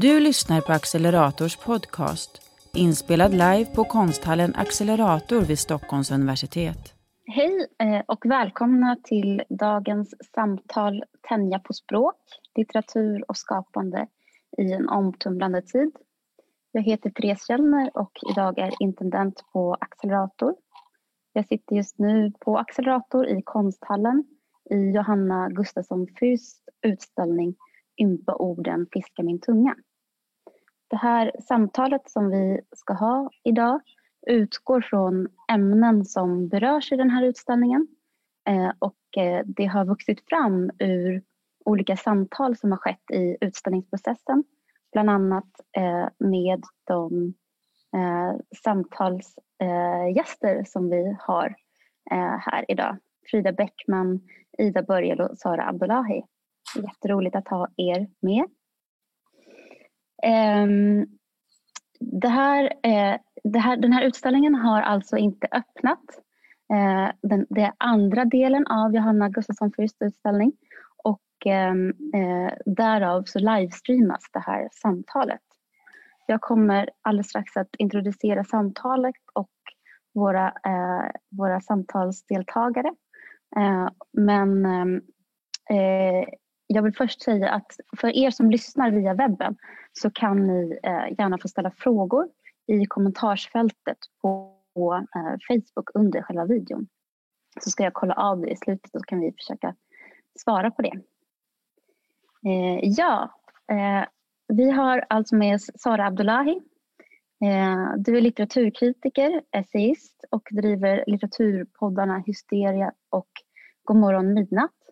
Du lyssnar på Accelerators podcast, inspelad live på konsthallen Accelerator vid Stockholms universitet. Hej eh, och välkomna till dagens samtal Tänja på språk, litteratur och skapande i en omtumlande tid. Jag heter Therese Kjellner och idag är intendent på Accelerator. Jag sitter just nu på Accelerator i konsthallen i Johanna Gustafsson Fürsts utställning Ympa orden fiska min tunga. Det här samtalet som vi ska ha idag utgår från ämnen som berörs i den här utställningen eh, och eh, det har vuxit fram ur olika samtal som har skett i utställningsprocessen. Bland annat eh, med de samtalsgäster som vi har här idag. Frida Bäckman, Ida Börjel och Sara Abdullahi. Jätteroligt att ha er med. Ehm, det här, eh, det här, den här utställningen har alltså inte öppnat. Eh, den, det är andra delen av Johanna Gustafsson Fürsts utställning och ehm, eh, därav så livestreamas det här samtalet. Jag kommer alldeles strax att introducera samtalet och våra, eh, våra samtalsdeltagare. Eh, men ehm, eh, jag vill först säga att för er som lyssnar via webben så kan ni eh, gärna få ställa frågor i kommentarsfältet på eh, Facebook under själva videon. Så ska jag kolla av det i slutet och så kan vi försöka svara på det. Eh, ja, eh, vi har alltså med oss Sara Abdullahi. Eh, du är litteraturkritiker, essayist och driver litteraturpoddarna Hysteria och Godmorgon midnatt.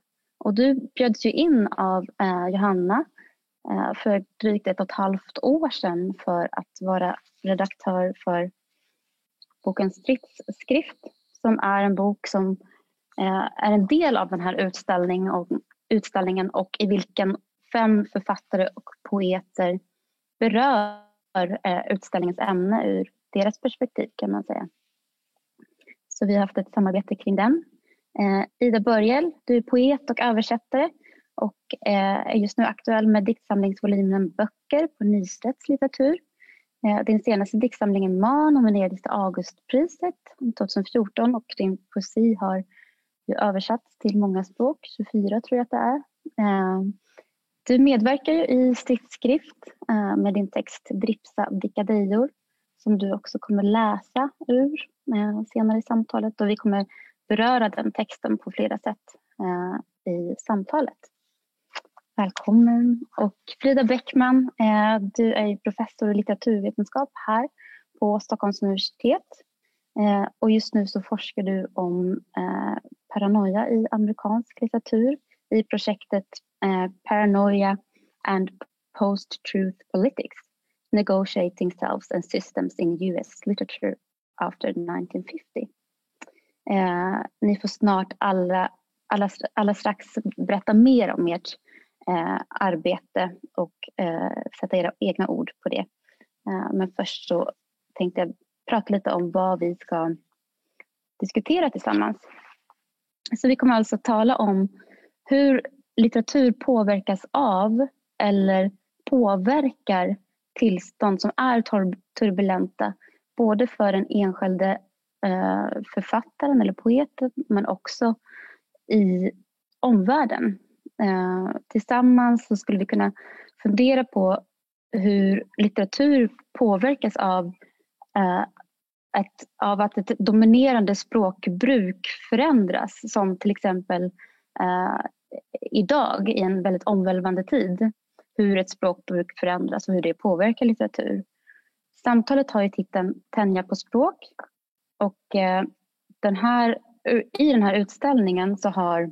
Och du bjöds ju in av eh, Johanna eh, för drygt ett och ett halvt år sedan för att vara redaktör för boken Stridsskrift som är en bok som eh, är en del av den här utställning och, utställningen och i vilken fem författare och poeter berör eh, utställningens ämne ur deras perspektiv kan man säga. Så vi har haft ett samarbete kring den. Eh, Ida Börjel, du är poet och översättare och eh, är just nu aktuell med diktsamlingsvolymen Böcker på Nystedts litteratur. Eh, din senaste diktsamling Man, nominerades till Augustpriset 2014 och din poesi har översatts till många språk, 24 tror jag att det är. Du medverkar ju i stridsskrift med din text Dripsa Dikadejor som du också kommer läsa ur senare i samtalet och vi kommer beröra den texten på flera sätt eh, i samtalet. Välkommen. Och Frida Bäckman, eh, du är professor i litteraturvetenskap här på Stockholms universitet. Eh, och just nu så forskar du om eh, paranoia i amerikansk litteratur i projektet eh, Paranoia and Post-Truth Politics Negotiating Selves and Systems in US Literature after 1950. Eh, ni får snart alla, alla, alla strax berätta mer om ert eh, arbete och eh, sätta era egna ord på det. Eh, men först så tänkte jag prata lite om vad vi ska diskutera tillsammans. Så vi kommer alltså tala om hur litteratur påverkas av eller påverkar tillstånd som är turbulenta både för den enskilde Eh, författaren eller poeten men också i omvärlden. Eh, tillsammans så skulle vi kunna fundera på hur litteratur påverkas av, eh, ett, av att ett dominerande språkbruk förändras som till exempel idag i en väldigt omvälvande tid. Hur ett språkbruk förändras och hur det påverkar litteratur. Samtalet har ju titeln Tänja på språk och eh, den här, i den här utställningen så har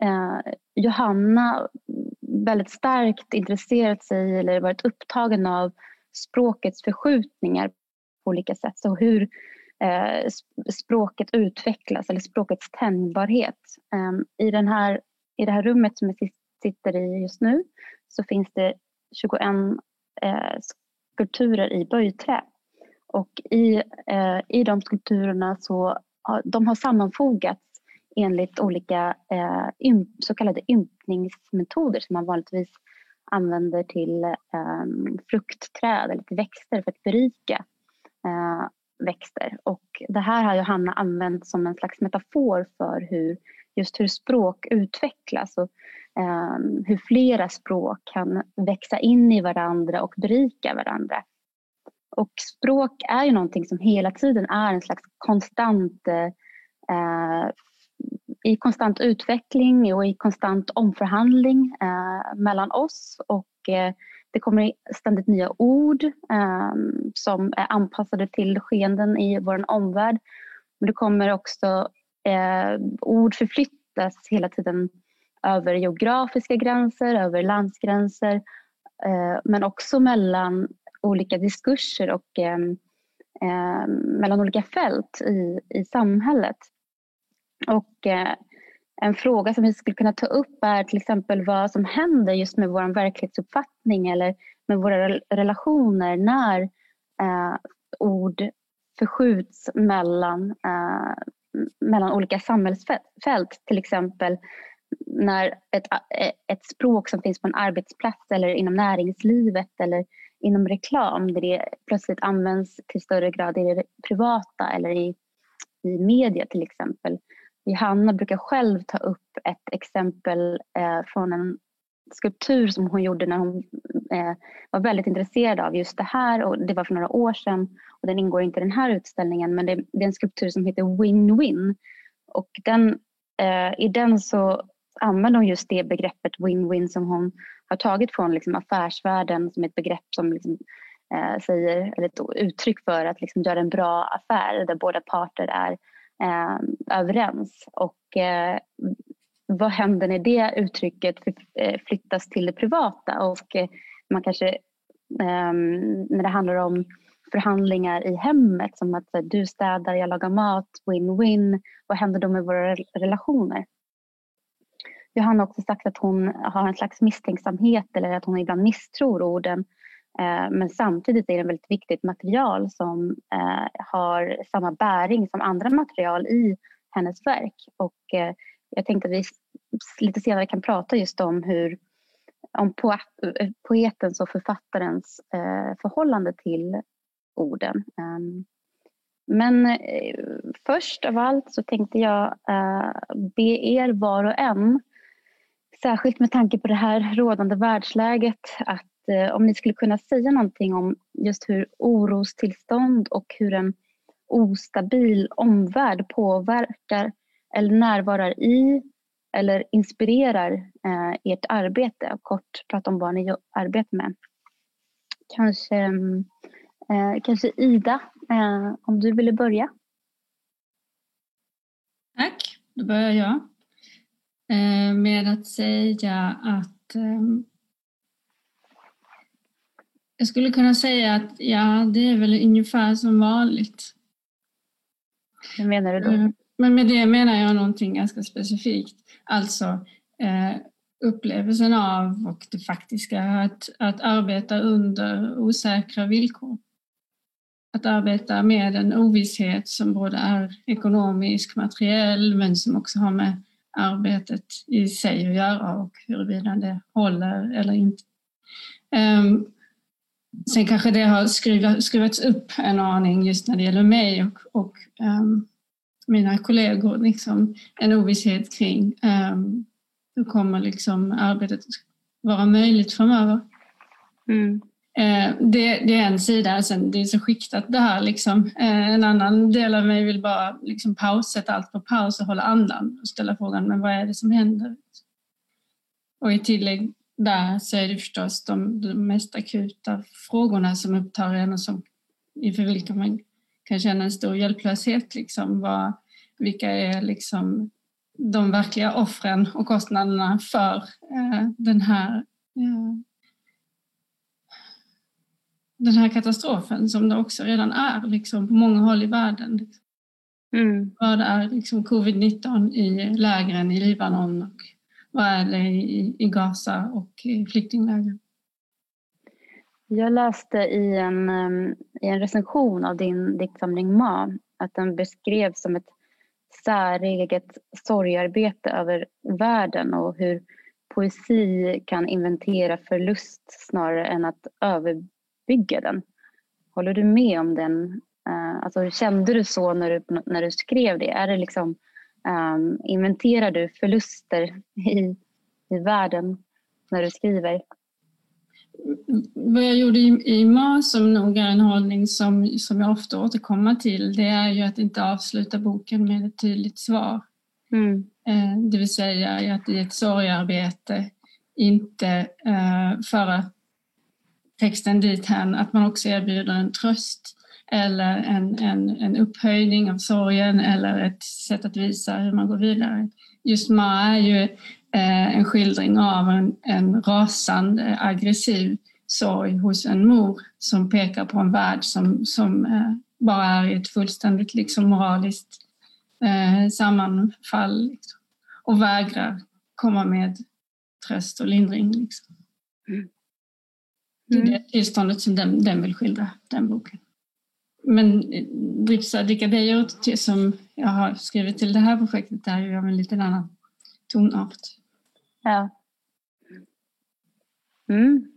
eh, Johanna väldigt starkt intresserat sig eller varit upptagen av språkets förskjutningar på olika sätt. Så hur eh, språket utvecklas eller språkets tänjbarhet. Ehm, I, den här, I det här rummet som jag sitter i just nu så finns det 21 skulpturer i böjträ och i, eh, i de skulpturerna så har, de har sammanfogats enligt olika eh, ymp, så kallade ympningsmetoder som man vanligtvis använder till eh, fruktträd eller till växter för att berika eh, växter. Och det här har Johanna använt som en slags metafor för hur, just hur språk utvecklas och eh, hur flera språk kan växa in i varandra och berika varandra. Och språk är ju någonting som hela tiden är en slags konstant eh, i konstant utveckling och i konstant omförhandling eh, mellan oss och eh, det kommer ständigt nya ord eh, som är anpassade till skeenden i vår omvärld. Men det kommer också eh, ord förflyttas hela tiden över geografiska gränser, över landsgränser eh, men också mellan olika diskurser och eh, mellan olika fält i, i samhället. Och eh, en fråga som vi skulle kunna ta upp är till exempel vad som händer just med vår verklighetsuppfattning eller med våra relationer när eh, ord förskjuts mellan, eh, mellan olika samhällsfält. Till exempel när ett, ett språk som finns på en arbetsplats eller inom näringslivet eller inom reklam där det plötsligt används till större grad i det privata eller i, i media till exempel Johanna brukar själv ta upp ett exempel eh, från en skulptur som hon gjorde när hon eh, var väldigt intresserad av just det här. Och det var för några år sedan och den ingår inte i den här utställningen men det, det är en skulptur som heter Win-Win. Och den, eh, i den så använder hon just det begreppet win-win som hon har tagit från liksom, affärsvärlden som ett begrepp som liksom, eh, säger, eller ett uttryck för att liksom, göra en bra affär där båda parter är eh, överens. Och eh, vad händer när det uttrycket eh, flyttas till det privata? Och eh, man kanske, eh, när det handlar om förhandlingar i hemmet som att eh, du städar, jag lagar mat, win-win. Vad händer då med våra relationer? Johanna har också sagt att hon har en slags misstänksamhet eller att hon ibland misstror orden eh, men samtidigt är det väldigt viktigt material som eh, har samma bäring som andra material i hennes verk. Och eh, jag tänkte att vi lite senare kan prata just om hur om poetens och författarens förhållande till orden. Ehm, men först av allt så tänkte jag be er var och en, särskilt med tanke på det här rådande världsläget, att eh, om ni skulle kunna säga någonting om just hur orostillstånd och hur en ostabil omvärld påverkar eller närvarar i eller inspirerar eh, ert arbete och kort prata om vad ni arbetar med. Kanske, eh, kanske Ida, eh, om du ville börja? Tack, då börjar jag med att säga att eh, jag skulle kunna säga att ja, det är väl ungefär som vanligt. Hur menar du då? Eh, men med det menar jag någonting ganska specifikt. Alltså eh, upplevelsen av och det faktiska att, att arbeta under osäkra villkor. Att arbeta med en ovisshet som både är ekonomisk, materiell men som också har med arbetet i sig att göra och huruvida det håller eller inte. Ehm, sen kanske det har skruvats upp en aning just när det gäller mig och, och um, mina kollegor. Liksom en ovisshet kring um, hur kommer liksom arbetet vara möjligt framöver. Mm. Eh, det, det, är en sida, sen det är så skiktat det här. Liksom. Eh, en annan del av mig vill bara liksom paus, sätta allt på paus och hålla andan och ställa frågan, men vad är det som händer? Och i tillägg där så är det förstås de, de mest akuta frågorna som upptar en och som, inför vilka man kan känna en stor hjälplöshet. Liksom. Vad, vilka är liksom de verkliga offren och kostnaderna för eh, den här eh, den här katastrofen som det också redan är liksom, på många håll i världen. Mm. Vad är liksom, covid-19 i lägren i Libanon och vad är det i, i Gaza och i flyktingläger? Jag läste i en, i en recension av din diktsamling Ma att den beskrevs som ett säreget sorgarbete över världen och hur poesi kan inventera förlust snarare än att överbygga den. Håller du med om den? Uh, alltså, kände du så när du, när du skrev det? Är det liksom, um, inventerar du förluster i, i världen när du skriver? Vad jag gjorde i, i MAS som nog är en hållning som, som jag ofta återkommer till det är ju att inte avsluta boken med ett tydligt svar. Mm. Eh, det vill säga att i ett sorgarbete inte eh, föra texten dithän, att man också erbjuder en tröst eller en, en, en upphöjning av sorgen eller ett sätt att visa hur man går vidare. Just Ma är ju eh, en skildring av en, en rasande aggressiv sorg hos en mor som pekar på en värld som, som eh, bara är i ett fullständigt liksom, moraliskt eh, sammanfall liksom, och vägrar komma med tröst och lindring. Liksom. Mm. Det är det tillståndet som den, den vill skildra, den boken. Men Dripsa Dikadejot som jag har skrivit till det här projektet är ju av en lite annan tonart. Ja. Mm.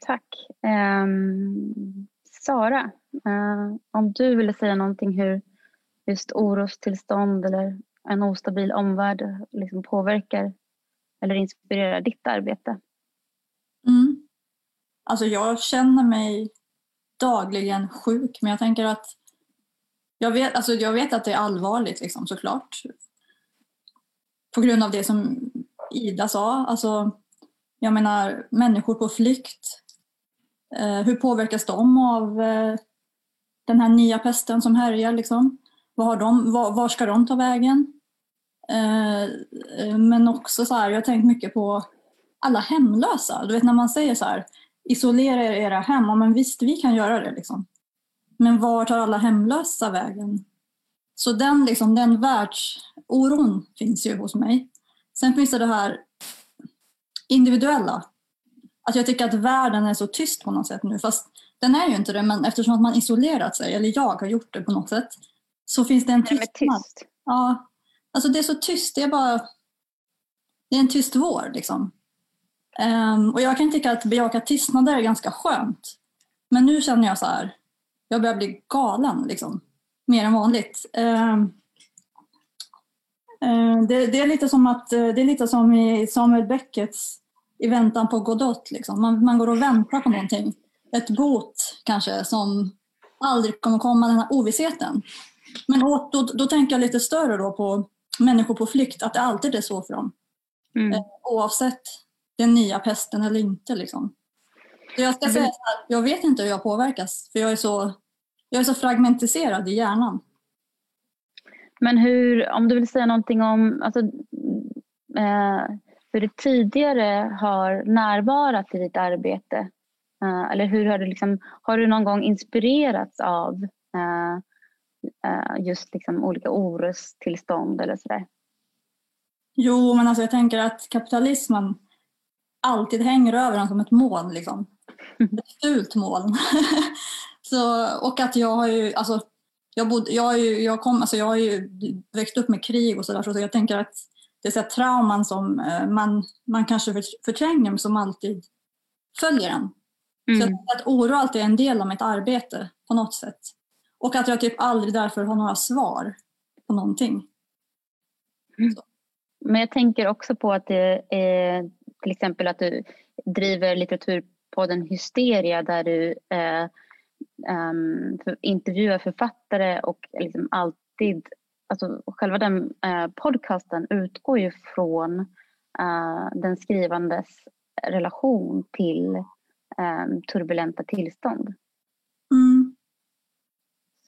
Tack. Um, Sara, uh, om du ville säga någonting hur just orostillstånd eller en ostabil omvärld liksom påverkar eller inspirerar ditt arbete? Mm. Alltså jag känner mig dagligen sjuk men jag tänker att jag vet, alltså jag vet att det är allvarligt liksom, såklart. På grund av det som Ida sa. Alltså, jag menar människor på flykt. Eh, hur påverkas de av eh, den här nya pesten som härjar? Liksom? Vad har de, var, var ska de ta vägen? Eh, eh men också så här, jag har tänkt mycket på alla hemlösa. Du vet när man säger så här, isolera era hem. Ja, men visst, vi kan göra det. Liksom. Men var tar alla hemlösa vägen? Så den, liksom, den världsoron finns ju hos mig. Sen finns det det här individuella. Att jag tycker att världen är så tyst på något sätt nu. Fast den är ju inte det, men eftersom att man isolerat sig, eller jag har gjort det på något sätt, så finns det en tystnad. Tyst. Ja, alltså det är så tyst. Det är bara... Det är en tyst vår liksom. Um, och jag kan tycka att bejaka tystnader är ganska skönt. Men nu känner jag så här, jag börjar bli galen liksom. Mer än vanligt. Um, uh, det, det, är lite som att, eh, det är lite som i Samuel Beckets I väntan på Godot. Liksom. Man, man går och väntar på någonting. Ett bot kanske som aldrig kommer komma, den här ovissheten. Men då, då, då tänker jag lite större då på människor på flykt, att det alltid är så för dem. Mm. Oavsett den nya pesten eller inte. Liksom. Så jag ska säga så här, jag vet inte hur jag påverkas för jag är så, jag är så fragmentiserad i hjärnan. Men hur, om du vill säga någonting om alltså, eh, hur det tidigare har närvarat i ditt arbete eh, eller hur har du, liksom, har du någon gång inspirerats av eh, eh just liksom olika orustillstånd eller sådär? Jo, men alltså jag tänker att kapitalismen alltid hänger över en som ett moln. Liksom. Ett fult moln. så, och att jag har ju, alltså, jag, bodde, jag, ju, jag, kom, alltså jag har ju växt upp med krig och sådär så jag tänker att det är så trauman som eh, man, man kanske förtränger men som alltid följer en. Mm. Så att oro alltid är en del av mitt arbete på något sätt. Och att jag typ aldrig därför har några svar på någonting. Mm. Men jag tänker också på att det är till exempel att du driver litteraturpodden Hysteria där du eh, um, för, intervjuar författare och liksom alltid, alltså själva den eh, podcasten utgår ju från eh, den skrivandes relation till eh, turbulenta tillstånd. Mm.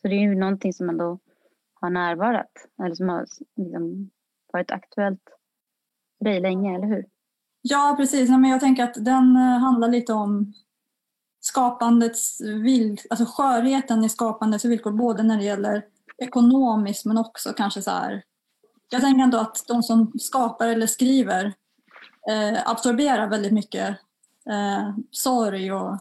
Så det är ju någonting som ändå har närvarat eller som har liksom, varit aktuellt för dig länge, eller hur? Ja, precis. Men jag tänker att den eh, handlar lite om skapandets vill, alltså skörheten i skapandets villkor, både när det gäller ekonomiskt men också kanske så här. Jag tänker ändå att de som skapar eller skriver eh, absorberar väldigt mycket eh, sorg och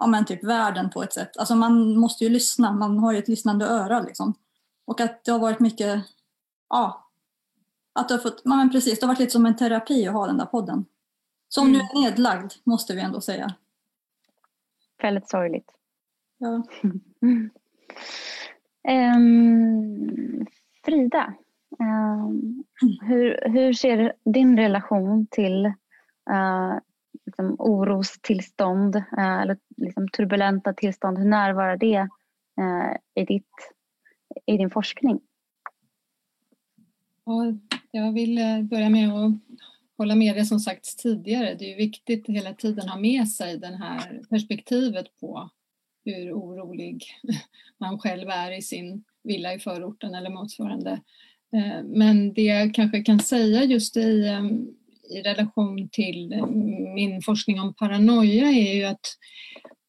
ja, men typ världen på ett sätt. Alltså man måste ju lyssna, man har ju ett lyssnande öra liksom. Och att det har varit mycket, ja, att du har fått, men precis, det har varit lite som en terapi att ha den där podden. Som mm. nu är nedlagd, måste vi ändå säga. Väldigt sorgligt. Ja. um, Frida, um, hur, hur ser din relation till uh, liksom orostillstånd uh, eller liksom turbulenta tillstånd, hur närvarar det uh, i, ditt, i din forskning? Ja, jag vill eh, börja med att hålla med det som sagts tidigare. Det är viktigt att hela tiden ha med sig det här perspektivet på hur orolig man själv är i sin villa i förorten eller motsvarande. Eh, men det jag kanske kan säga just i, eh, i relation till min forskning om paranoia är ju att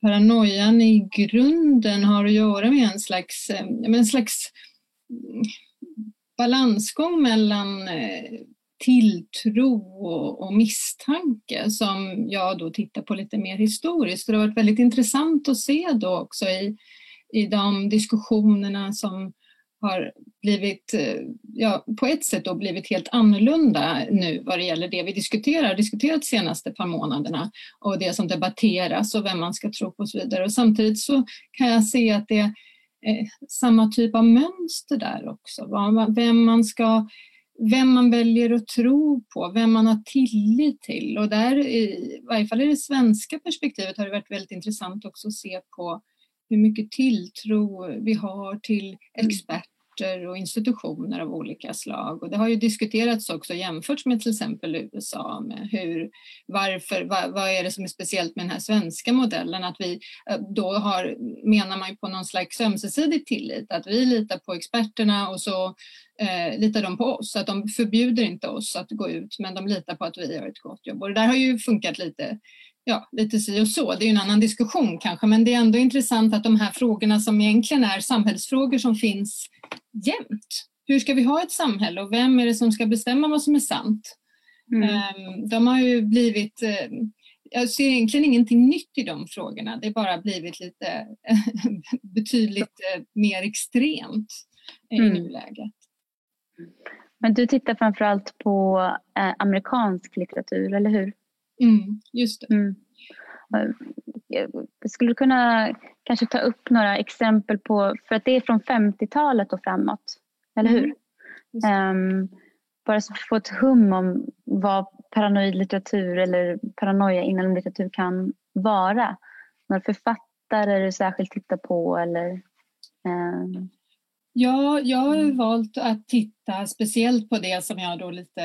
paranoian i grunden har att göra med en slags, en slags balansgång mellan eh, tilltro och, och, misstanke som jag då tittar på lite mer historiskt. det har varit väldigt intressant att se då också i, i de diskussionerna som har blivit, eh, ja, på ett sätt då blivit helt annorlunda nu vad det gäller det vi diskuterar, diskuterat de senaste par månaderna och det som debatteras och vem man ska tro på och så vidare. Och samtidigt så kan jag se att det är samma typ av mönster där också. Vem man ska vem man väljer att tro på, vem man har tillit till. Och där, i varje fall i det svenska perspektivet, har det varit väldigt intressant också att se på hur mycket tilltro vi har till mm parter och institutioner av olika slag. Och det har ju diskuterats också jämförts med till exempel USA med hur, varför, vad, vad är det som är speciellt med den här svenska modellen? Att vi eh, då har, menar man ju på någon slags ömsesidig tillit, att vi litar på experterna och så eh, litar de på oss. Att de förbjuder inte oss att gå ut men de litar på att vi gör ett gott jobb. Och det där har ju funkat lite, ja, lite si och så. Det är ju en annan diskussion kanske men det är ändå intressant att de här frågorna som egentligen är samhällsfrågor som finns jämt. Hur ska vi ha ett samhälle och vem är det som ska bestämma vad som är sant? Mm. Eh, de har ju blivit eh, jag ser egentligen ingenting nytt i de frågorna. Det har bara blivit lite betydligt eh, mer extremt i mm. nuläget. Men du tittar framförallt på eh, amerikansk litteratur, eller hur? Mm, just det. Mm. Skulle du kunna kanske ta upp några exempel på, för att det är från 50-talet och framåt, eller hur? Mm, um, bara så att få ett hum om vad paranoid litteratur eller paranoia inom litteratur kan vara. Några författare du särskilt tittar på eller um, Ja, jag har mm. valt att titta speciellt på det som jag då lite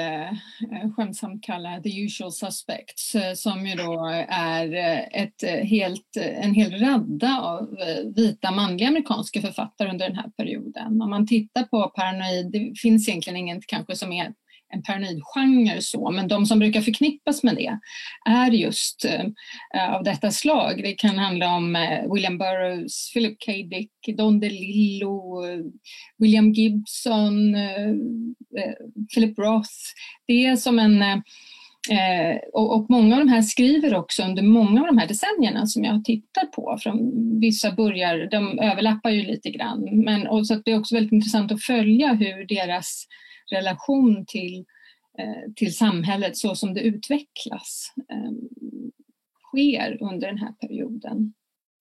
eh, skämtsamt kallar the usual suspects eh, som ju då är eh, ett helt, en hel radda av vita manliga amerikanska författare under den här perioden. Om man tittar på paranoid, det finns egentligen inget kanske som är en paranoidgenre så, men de som brukar förknippas med det är just eh, eh, av detta slag. Det kan handla om eh, William Burroughs, Philip K. Dick, Don DeLillo, William Gibson, Philip Roth. Det är som en Eh, och, och, många av de här skriver också under många av de här decennierna som jag tittar på. Från vissa börjar, de överlappar ju lite grann. Men, och så det är också väldigt intressant att följa hur deras relation till, eh, till samhället så som det utvecklas eh, sker under den här perioden.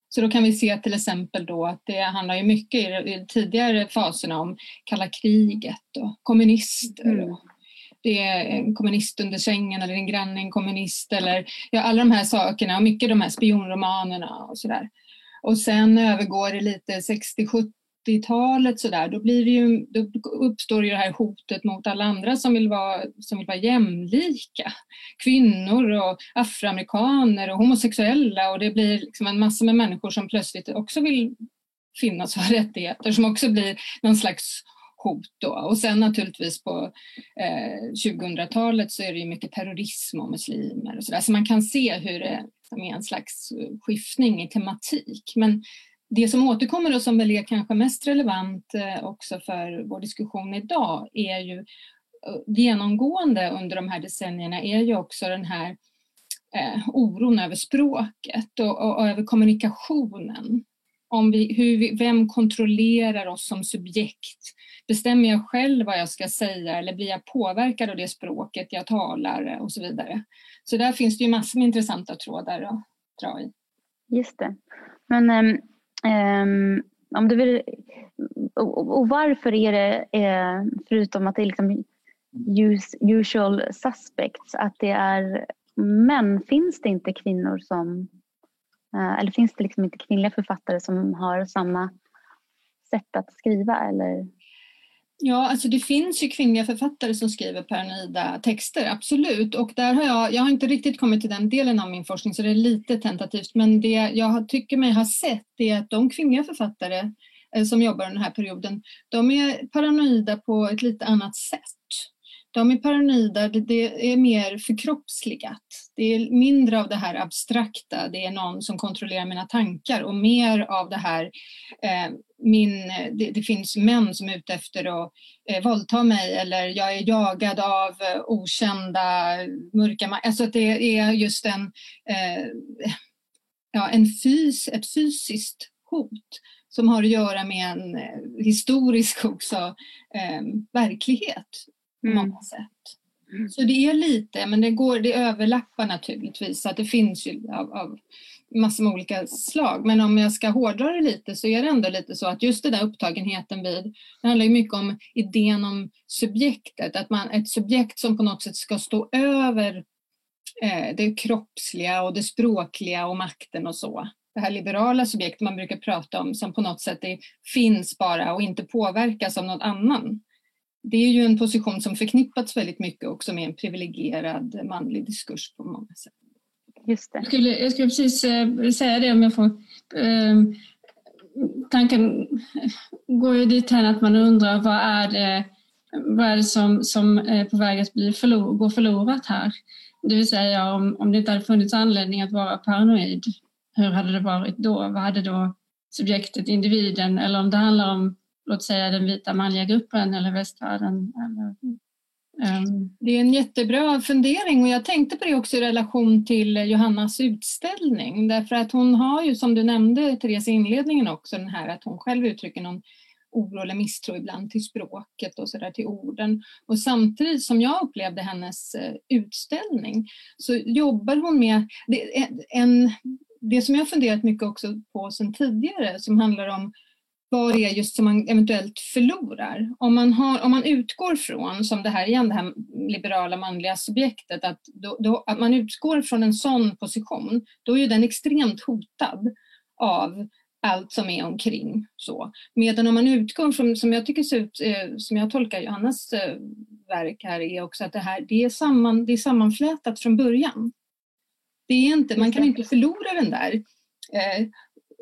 Så då kan vi se till exempel då att det handlar ju mycket i de tidigare faserna om kalla kriget och kommunister. Mm. Och det är en kommunist under sängen eller en granne en kommunist eller ja, alla de här sakerna och mycket de här spionromanerna och sådär. Och sen övergår det lite 60-70 80-talet sådär, då, blir det ju, då uppstår ju det här hotet mot alla andra som vill vara, som vill vara jämlika. Kvinnor och afroamerikaner och homosexuella och det blir liksom en massa med människor som plötsligt också vill finnas och ha rättigheter som också blir någon slags hot då. Och sen naturligtvis på eh, 2000-talet så är det ju mycket terrorism och muslimer och sådär. Så man kan se hur det är en slags skiftning i tematik. Men det som återkommer och som väl är kanske mest relevant eh, också för vår diskussion idag är ju eh, genomgående under de här decennierna är ju också den här eh, oron över språket och, och, och, över kommunikationen. Om vi, hur vi, vem kontrollerar oss som subjekt? bestämmer jag själv vad jag ska säga eller blir jag påverkad av det språket jag talar och så vidare. Så där finns det ju massor med intressanta trådar att dra i. Just det. Men ehm, Ehm, om du vill, och, och varför är det, eh, förutom att det är liksom usual suspects, att det är män, finns det inte kvinnor som, eh, eller finns det liksom inte kvinnliga författare som har samma sätt att skriva eller? Ja, alltså det finns ju kvinnliga författare som skriver paranoida texter, absolut. Och där har jag, jag har inte riktigt kommit till den delen av min forskning så det är lite tentativt. Men det jag tycker mig ha sett är att de kvinnliga författare eh, som jobbar under den här perioden, de är paranoida på ett lite annat sätt. De är paranoida, det är mer förkroppsligat. Det är mindre av det här abstrakta, det är någon som kontrollerar mina tankar och mer av det här, eh, min, det, det, finns män som är ute efter att eh, våldta mig eller jag är jagad av eh, okända mörka Alltså att det är just en, eh, ja, en fys, ett fysiskt hot som har att göra med en eh, historisk också eh, verklighet på mm. många sätt. Mm. Så det är lite, men det, går, det överlappar naturligtvis. Så att det finns ju av, av massor med olika slag. Men om jag ska hårdra det lite så är det ändå lite så att just den där upptagenheten vid, det handlar ju mycket om idén om subjektet, att man, ett subjekt som på något sätt ska stå över eh, det kroppsliga och det språkliga och makten och så. Det här liberala subjektet man brukar prata om som på något sätt är, finns bara och inte påverkas av någon annan det är ju en position som förknippats väldigt mycket också med en privilegierad manlig diskurs på många sätt. Just det. Jag, skulle, jag skulle precis eh, säga det om jag får. Eh, tanken går ju dit att man undrar vad är det, vad är det som, som är på väg att bli förlor, gå förlorat här? Det vill säga om, om det inte hade funnits anledning att vara paranoid, hur hade det varit då? Vad hade då subjektet, individen, eller om det handlar om låt säga den vita manliga gruppen eller västvärlden. Eller, um. Det är en jättebra fundering och jag tänkte på det också i relation till Johannas utställning därför att hon har ju som du nämnde Therese i inledningen också den här att hon själv uttrycker någon oro eller misstro ibland till språket och så där till orden. Och samtidigt som jag upplevde hennes eh, utställning så jobbar hon med en, det som jag funderat mycket också på sedan tidigare som handlar om vad det är just som man eventuellt förlorar. Om man, har, om man utgår från, som det här igen, det här liberala manliga subjektet, att, då, då, att man utgår från en sån position, då är ju den extremt hotad av allt som är omkring. Så. Medan om man utgår från, som jag tycker ser ut, eh, som jag tolkar Johannas eh, verk här, är också att det här det är, samman, det är sammanflätat från början. Det är inte, man kan inte förlora den där eh,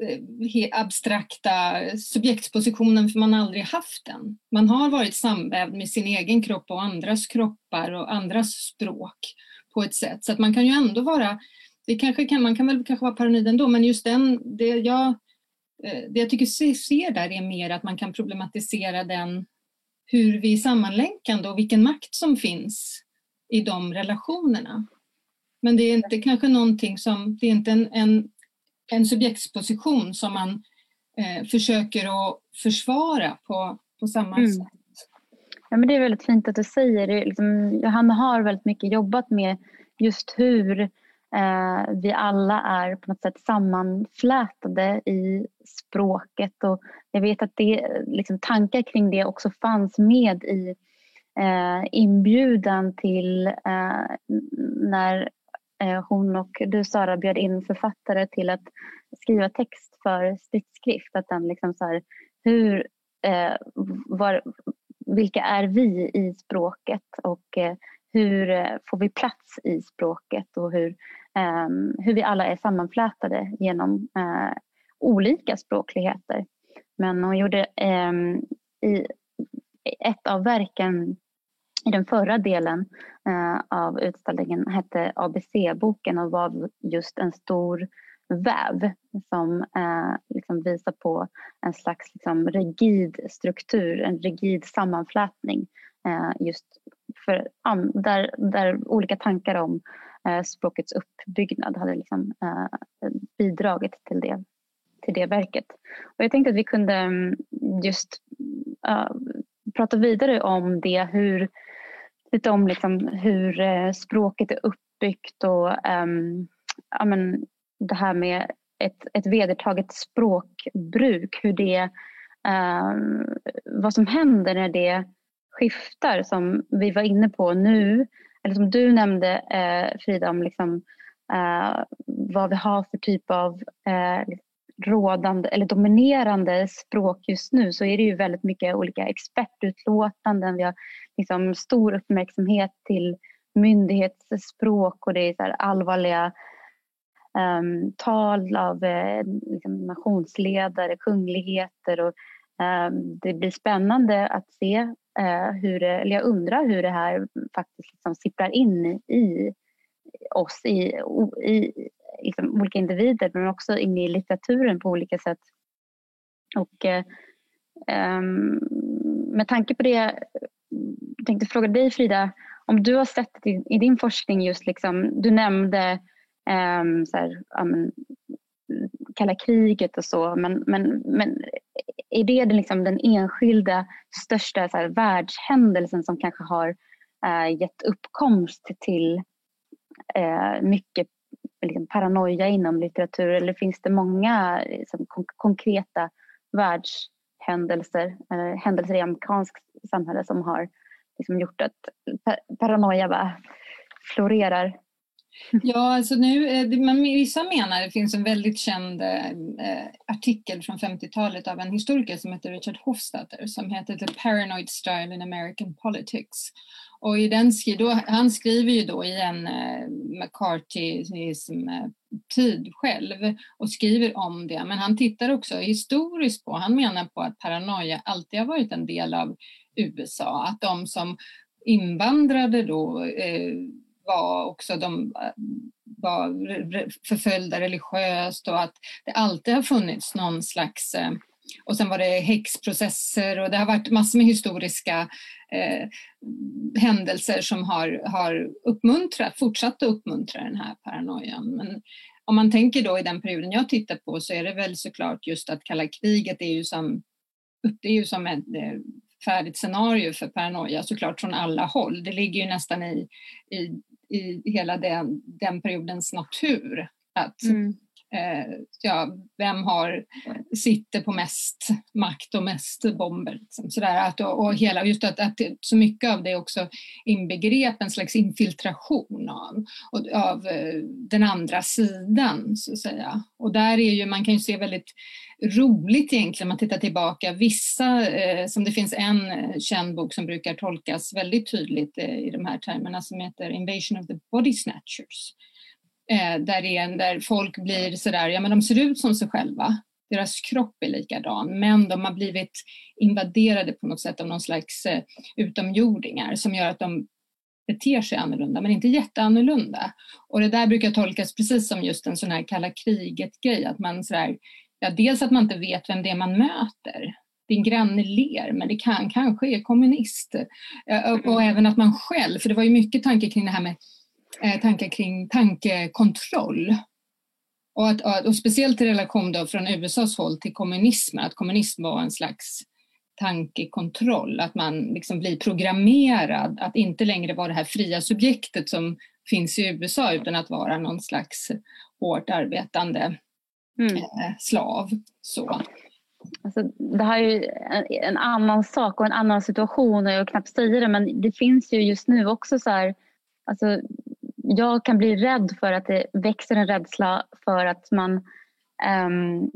Eh, abstrakta subjektspositionen för man har aldrig haft den. Man har varit samvävd med sin egen kropp och andras kroppar och andras språk på ett sätt så att man kan ju ändå vara, det kanske kan, man kan väl kanske vara paranoid ändå men just den, det jag, eh, det jag tycker ser där är mer att man kan problematisera den hur vi är sammanlänkande och vilken makt som finns i de relationerna. Men det är inte kanske någonting som, det är inte en, en en subjektsposition som man eh, försöker att försvara på, på samma mm. sätt. Ja, men det är väldigt fint att du säger det. Liksom, Johanna har väldigt mycket jobbat med just hur eh, vi alla är på något sätt sammanflätade i språket. Och jag vet att det, liksom, tankar kring det också fanns med i eh, inbjudan till eh, när Eh, hon och du Sara bjöd in författare till att skriva text för stridsskrift. Att den liksom så här, hur, eh, var, vilka är vi i språket och eh, hur eh, får vi plats i språket och hur, eh, hur vi alla är sammanflätade genom eh, olika språkligheter. Men hon gjorde ehm, i ett av verken i den förra delen eh, av utställningen hette ABC-boken och var just en stor väv som eh, liksom visar på en slags liksom, rigid struktur, en rigid sammanflätning eh, just för, um, där, där olika tankar om eh, språkets uppbyggnad hade liksom, eh, bidragit till det, till det verket. Och jag tänkte att vi kunde mm, just prata vidare om det, hur, lite om liksom hur eh, språket är uppbyggt och um, ja, men det här med ett, ett vedertaget språkbruk, hur det, um, vad som händer när det skiftar som vi var inne på nu, eller som du nämnde eh, Frida om liksom, eh, vad vi har för typ av eh, rådande eller dominerande språk just nu så är det ju väldigt mycket olika expertutlåtanden. Vi har liksom stor uppmärksamhet till myndighetsspråk och det är så allvarliga um, tal av uh, liksom nationsledare, kungligheter och um, det blir spännande att se uh, hur det, eller jag undrar hur det här faktiskt liksom sipprar in i oss, i, i liksom, olika individer men också inne i litteraturen på olika sätt. Och eh, ehm, med tanke på det jag tänkte fråga dig Frida, om du har sett i, i din forskning just liksom, du nämnde eh, så här, um, kalla kriget och så, men, men, men är det liksom den enskilda största så här, världshändelsen som kanske har eh, gett uppkomst till eh, mycket liksom, paranoia inom litteratur eller finns det många liksom, kon konkreta världshändelser, eh, händelser i amerikanskt samhälle som har liksom gjort att paranoia bara florerar. Ja, alltså nu, eh, man, vissa menar, det finns en väldigt känd eh, eh artikel från 50-talet av en historiker som heter Richard Hofstadter som heter The Paranoid Style in American Politics. Och i den, då, han skriver ju då i en eh, McCarthyism-tid eh, själv och skriver om det, men han tittar också historiskt på, han menar på att paranoia alltid har varit en del av USA, att de som invandrade då eh, var också de eh, var förföljda religiöst och att det alltid har funnits någon slags eh, och sen var det häxprocesser och det har varit massor med historiska eh, händelser som har, har uppmuntrat, fortsatt att uppmuntra den här paranoian. Men om man tänker då i den perioden jag tittar på så är det väl såklart just att kalla kriget är ju som, det är ju som ett eh, färdigt scenario för paranoia såklart från alla håll. Det ligger ju nästan i, i, i hela den, den periodens natur att mm eh, ja, vem har, sitter på mest makt och mest bomber. Liksom. Sådär, att, och, och hela, just att, att så mycket av det också inbegrep en slags infiltration av, av eh, den andra sidan så att säga. Och där är ju, man kan ju se väldigt roligt egentligen om man tittar tillbaka. Vissa, eh, som det finns en eh, känd bok som brukar tolkas väldigt tydligt eh, i de här termerna som heter Invasion of the Body Snatchers. Eh, där, det är, där folk blir sådär, ja men de ser ut som sig själva. Deras kropp är likadan men de har blivit invaderade på något sätt av någon slags eh, utomjordingar som gör att de beter sig annorlunda men inte jätteannorlunda. Och det där brukar tolkas precis som just en sån här kalla kriget-grej, att man sådär Ja, dels att man inte vet vem det är man möter. Din granne ler, men det kan kanske är kommunist. Och, och även att man själv, för det var ju mycket tankar kring det här med eh, tankar kring tankekontroll. Och, att, och speciellt i relation då från USAs håll till kommunismen, att kommunism var en slags tankekontroll, att man liksom blir programmerad att inte längre vara det här fria subjektet som finns i USA utan att vara någon slags hårt arbetande mm. eh, slav. Så. Alltså, det här är ju en, annan sak och en annan situation och jag knappt säga det men det finns ju just nu också så här, alltså, jag kan bli rädd för att det växer en rädsla för att man um,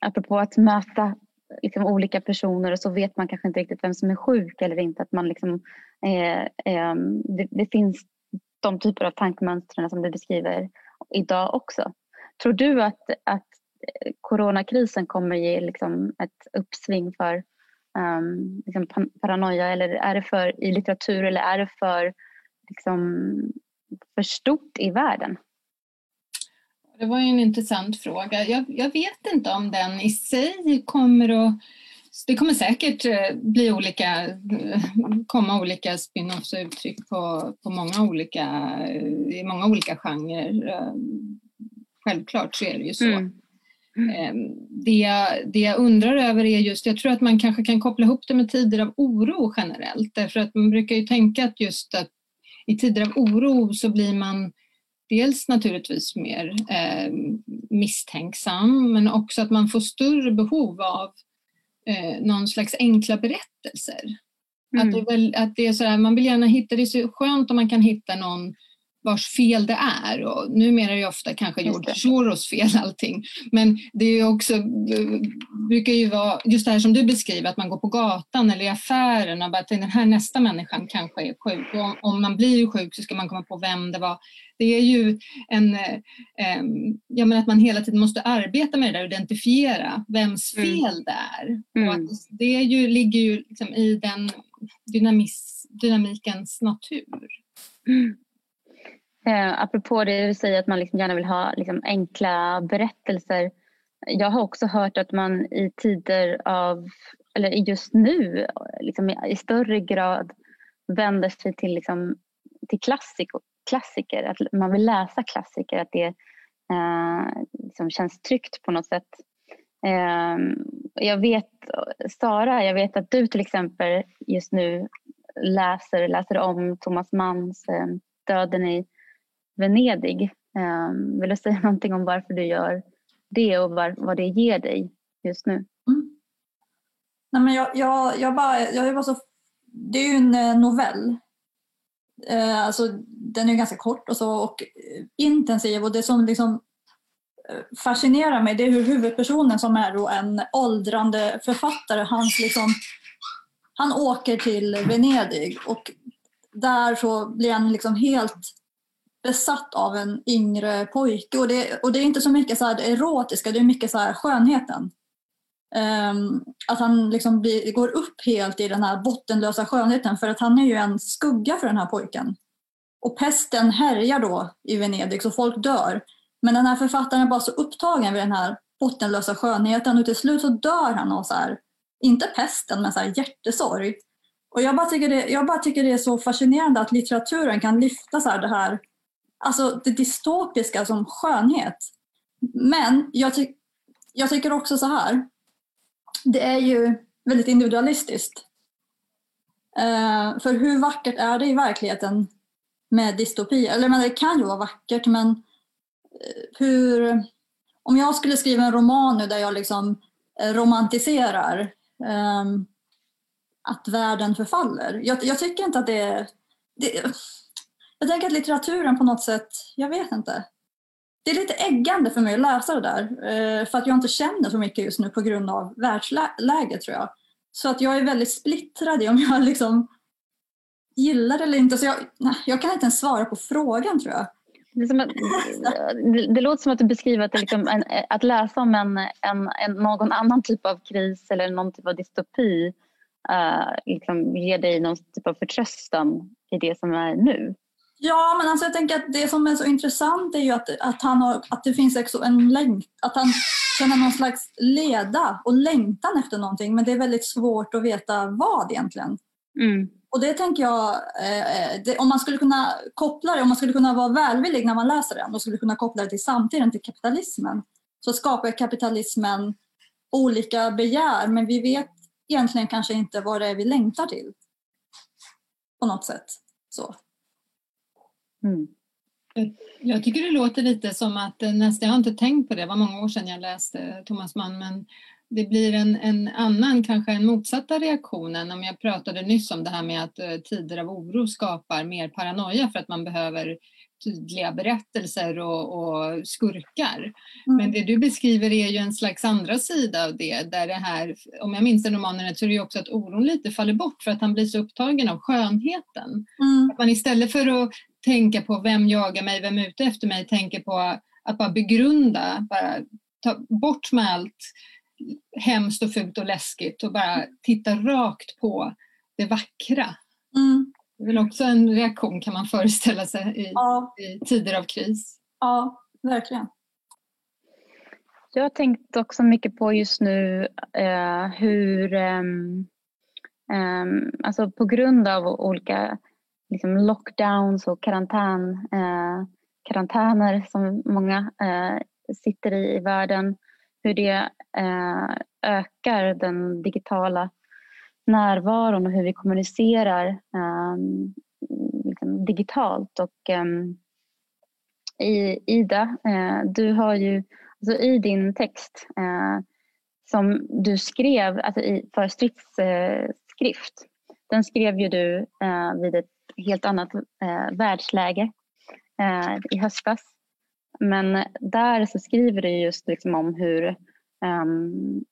apropå att möta liksom, olika personer och så vet man kanske inte riktigt vem som är sjuk eller inte. Att man liksom, eh, eh, det, det, finns de typer av tankemönstren som du beskriver idag också. Tror du att, att eh, coronakrisen kommer ge liksom ett uppsving för um, liksom paranoia eller är det för i litteratur eller är det för, liksom, för stort i världen? Det var ju en intressant fråga. Jag, jag vet inte om den i sig kommer att det kommer säkert eh, bli olika, eh, komma olika spin-offs och uttryck på, på många olika, i många olika genrer självklart så är det ju så. Mm. Mm. Det, det jag undrar över är just, jag tror att man kanske kan koppla ihop det med tider av oro generellt. Därför att man brukar ju tänka att just att i tider av oro så blir man dels naturligtvis mer eh, misstänksam men också att man får större behov av eh, någon slags enkla berättelser. Mm. Att, det att det är så här, man vill gärna hitta, det är så skönt om man kan hitta någon vars fel det är. Och numera är det ofta kanske George Soros fel allting. Men det är också, brukar ju vara just det här som du beskriver, att man går på gatan eller i affären och bara att den här nästa människan kanske är sjuk. Och om, man blir sjuk så ska man komma på vem det var. Det är ju en, eh, ja, men att man hela tiden måste arbeta med det där och identifiera vems mm. fel mm. det är. Mm. Och att det är ju, ligger ju liksom i den dynamis, dynamikens natur. Mm. Eh, apropå det du säger att man liksom gärna vill ha liksom enkla berättelser. Jag har också hört att man i tider av, eller just nu, liksom i större grad vänder sig till, liksom, till klassik, klassiker. Att man vill läsa klassiker, att det eh, liksom känns tryggt på något sätt. Eh, jag vet, Sara, jag vet att du till exempel just nu läser, läser om Thomas Manns eh, Döden i Venedig. Ehm, vill du säga någonting om varför du gör det och var, vad det ger dig just nu? Mm. Nej, men jag, jag, jag, bara, jag bara så, det är ju en eh, novell. Eh, alltså, den är ganska kort och, så, och eh, intensiv och det som liksom fascinerar mig det är hur huvudpersonen som är då en åldrande författare, hans liksom, han åker till Venedig och där så blir han liksom helt besatt av en yngre pojke. Och det, och det är inte så mycket så här det erotiska, det är mycket så här skönheten. Um, att han liksom blir, går upp helt i den här bottenlösa skönheten för att han är ju en skugga för den här pojken. Och pesten härjar då i Venedig så folk dör. Men den här författaren är bara så upptagen vid den här bottenlösa skönheten och till slut så dör han av så här, inte pesten men så här hjärtesorg. Och jag bara, tycker det, jag bara tycker det är så fascinerande att litteraturen kan lyfta så det här alltså det dystopiska som skönhet. Men jag, ty jag tycker också så här, det är ju väldigt individualistiskt. Uh, för hur vackert är det i verkligheten med dystopi? Eller men det kan ju vara vackert men eh, hur... Om jag skulle skriva en roman nu där jag liksom eh, romantiserar um, att världen förfaller. Jag, jag, tycker inte att det är... Det, jag tänker att litteraturen på något sätt, jag vet inte. Det är lite äggande för mig att läsa det där. Eh, för att jag inte känner så mycket just nu på grund av världsläget tror jag. Så att jag är väldigt splittrad i om jag liksom gillar det eller inte. Så jag, jag kan inte ens svara på frågan tror jag. Det, att, det, det, låter som att du beskriver att, liksom en, att läsa om en, en, en, någon annan typ av kris eller någon typ av dystopi uh, liksom ger dig någon typ av förtröstan i det som är nu. Ja, men alltså jag tänker att det som är så intressant är ju att, att, han har, att det finns en längt, att han känner någon slags leda och längtan efter någonting men det är väldigt svårt att veta vad egentligen. Mm. Och det tänker jag, eh, det, om man skulle kunna koppla det, om man skulle kunna vara välvillig när man läser den och skulle kunna koppla det till samtiden, till kapitalismen, så skapar kapitalismen olika begär men vi vet egentligen kanske inte vad det är vi längtar till. På något sätt. Så. Mm. Jag tycker det låter lite som att, eh, nästa, jag har inte tänkt på det, det var många år sedan jag läste Thomas Mann, men det blir en, en annan, kanske en motsatta reaktionen. Om jag pratade nyss om det här med att uh, tider av oro skapar mer paranoia för att man behöver tydliga berättelser och, och skurkar. Mm. Men det du beskriver är ju en slags andra sida av det, där det här, om jag minns den romanen så är det ju också att oron lite faller bort för att han blir så upptagen av skönheten. Mm. Att man istället för att tänka på vem jagar mig, vem är ute efter mig, tänker på att bara begrunda, bara ta bort med allt hemskt och fult och läskigt och bara titta rakt på det vackra. Mm. Det är väl också en reaktion kan man föreställa sig i, ja. i tider av kris. Ja, verkligen. Jag har tänkt också mycket på just nu eh, hur, eh, eh, alltså på grund av olika liksom lockdowns och karantän, eh, karantäner som många eh, sitter i i världen. hur det eh, ökar den digitala närvaron och hur vi kommunicerar eh, liksom digitalt. Och, eh, i, Ida, eh, du har ju alltså i din text eh, som du skrev alltså i, för stridsskrift, den skrev ju du eh, vid ett helt annat eh, världsläge eh, i höstas. Men där så skriver du just liksom om hur um,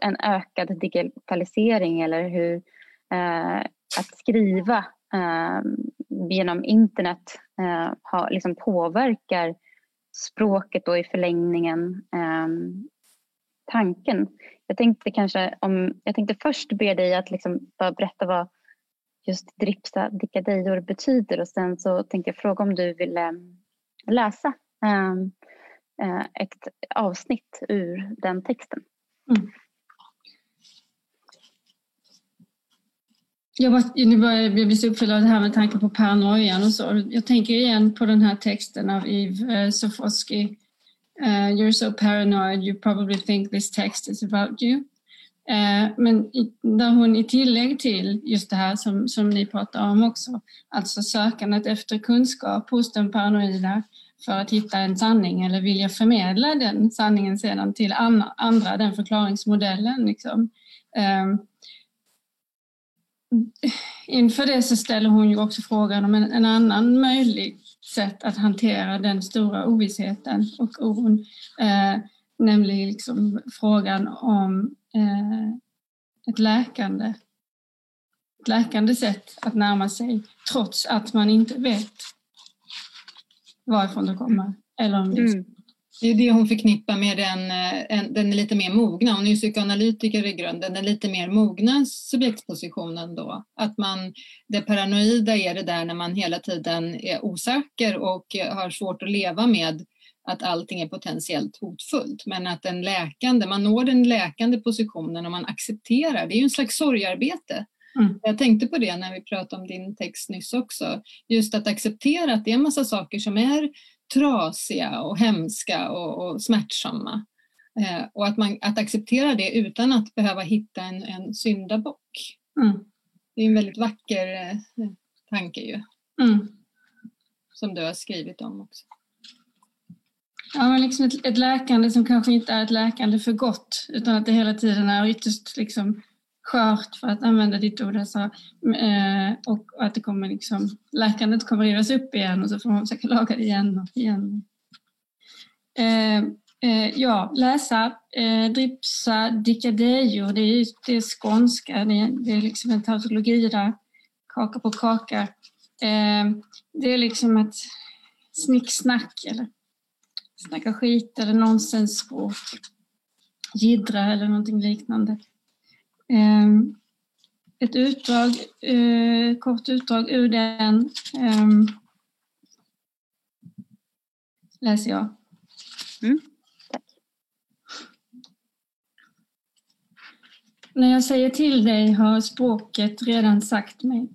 en ökad digitalisering eller hur uh, att skriva uh, genom internet uh, har, liksom påverkar språket och i förlängningen um, tanken. Jag tänkte kanske om, jag tänkte först be dig att liksom bara berätta vad just dripsa dikadejor betyder och sen så tänkte jag fråga om du ville läsa ehm, eh, ett avsnitt ur den texten. Mm. Jag, var, nu börjar jag bli så uppfylld av det här med tanke på paranoian och så. Jag tänker igen på den här texten av Eve eh, Sofosky. Uh, you're so paranoid you probably think this text is about you. Eh, men där hon i tillägg till just det här som, som ni pratar om också, alltså sökandet efter kunskap hos den paranoida för att hitta en sanning eller vilja förmedla den sanningen sedan till andra, den förklaringsmodellen. Liksom. Ehm, inför det så ställer hon ju också frågan om en, en, annan möjlig sätt att hantera den stora ovissheten och oron, eh, nämligen liksom frågan om eh, ett läkande. Ett läkande sätt att närma sig trots att man inte vet varifrån det kommer. Eller om det mm. Det är det hon förknippar med den, eh, en, den lite mer mogna, hon är ju psykoanalytiker i grunden, den lite mer mogna subjektspositionen då. Att man, det paranoida är det där när man hela tiden är osäker och har svårt att leva med att allting är potentiellt hotfullt. Men att den läkande, man når den läkande positionen om man accepterar, det är ju en slags sorgarbete. Mm. Jag tänkte på det när vi pratade om din text nyss också. Just att acceptera att det är en massa saker som är trasiga och hemska och, och smärtsamma. Eh, och att, man, att acceptera det utan att behöva hitta en, en syndabock. Mm. Det är en väldigt vacker eh, tanke ju. Mm. Som du har skrivit om också. Ja, men liksom ett, ett läkande som kanske inte är ett läkande för gott utan att det hela tiden är ytterst liksom skört för att använda ditt ord alltså, eh, och att det kommer liksom, läkandet kommer rivas upp igen och så får man försöka laga det igen och igen. Eh, eh, ja, läsa eh, Dripsa dikadejor. det är, det är skånska, det är, det är liksom en tautologi där, kaka på kaka. Eh, det är liksom ett snicksnack eller snacka skit eller nonsensspråk, jiddra eller någonting liknande. Ehm, ett utdrag, eh, kort utdrag ur den ehm, läser jag. Mm. När jag säger till dig har språket redan sagt mig.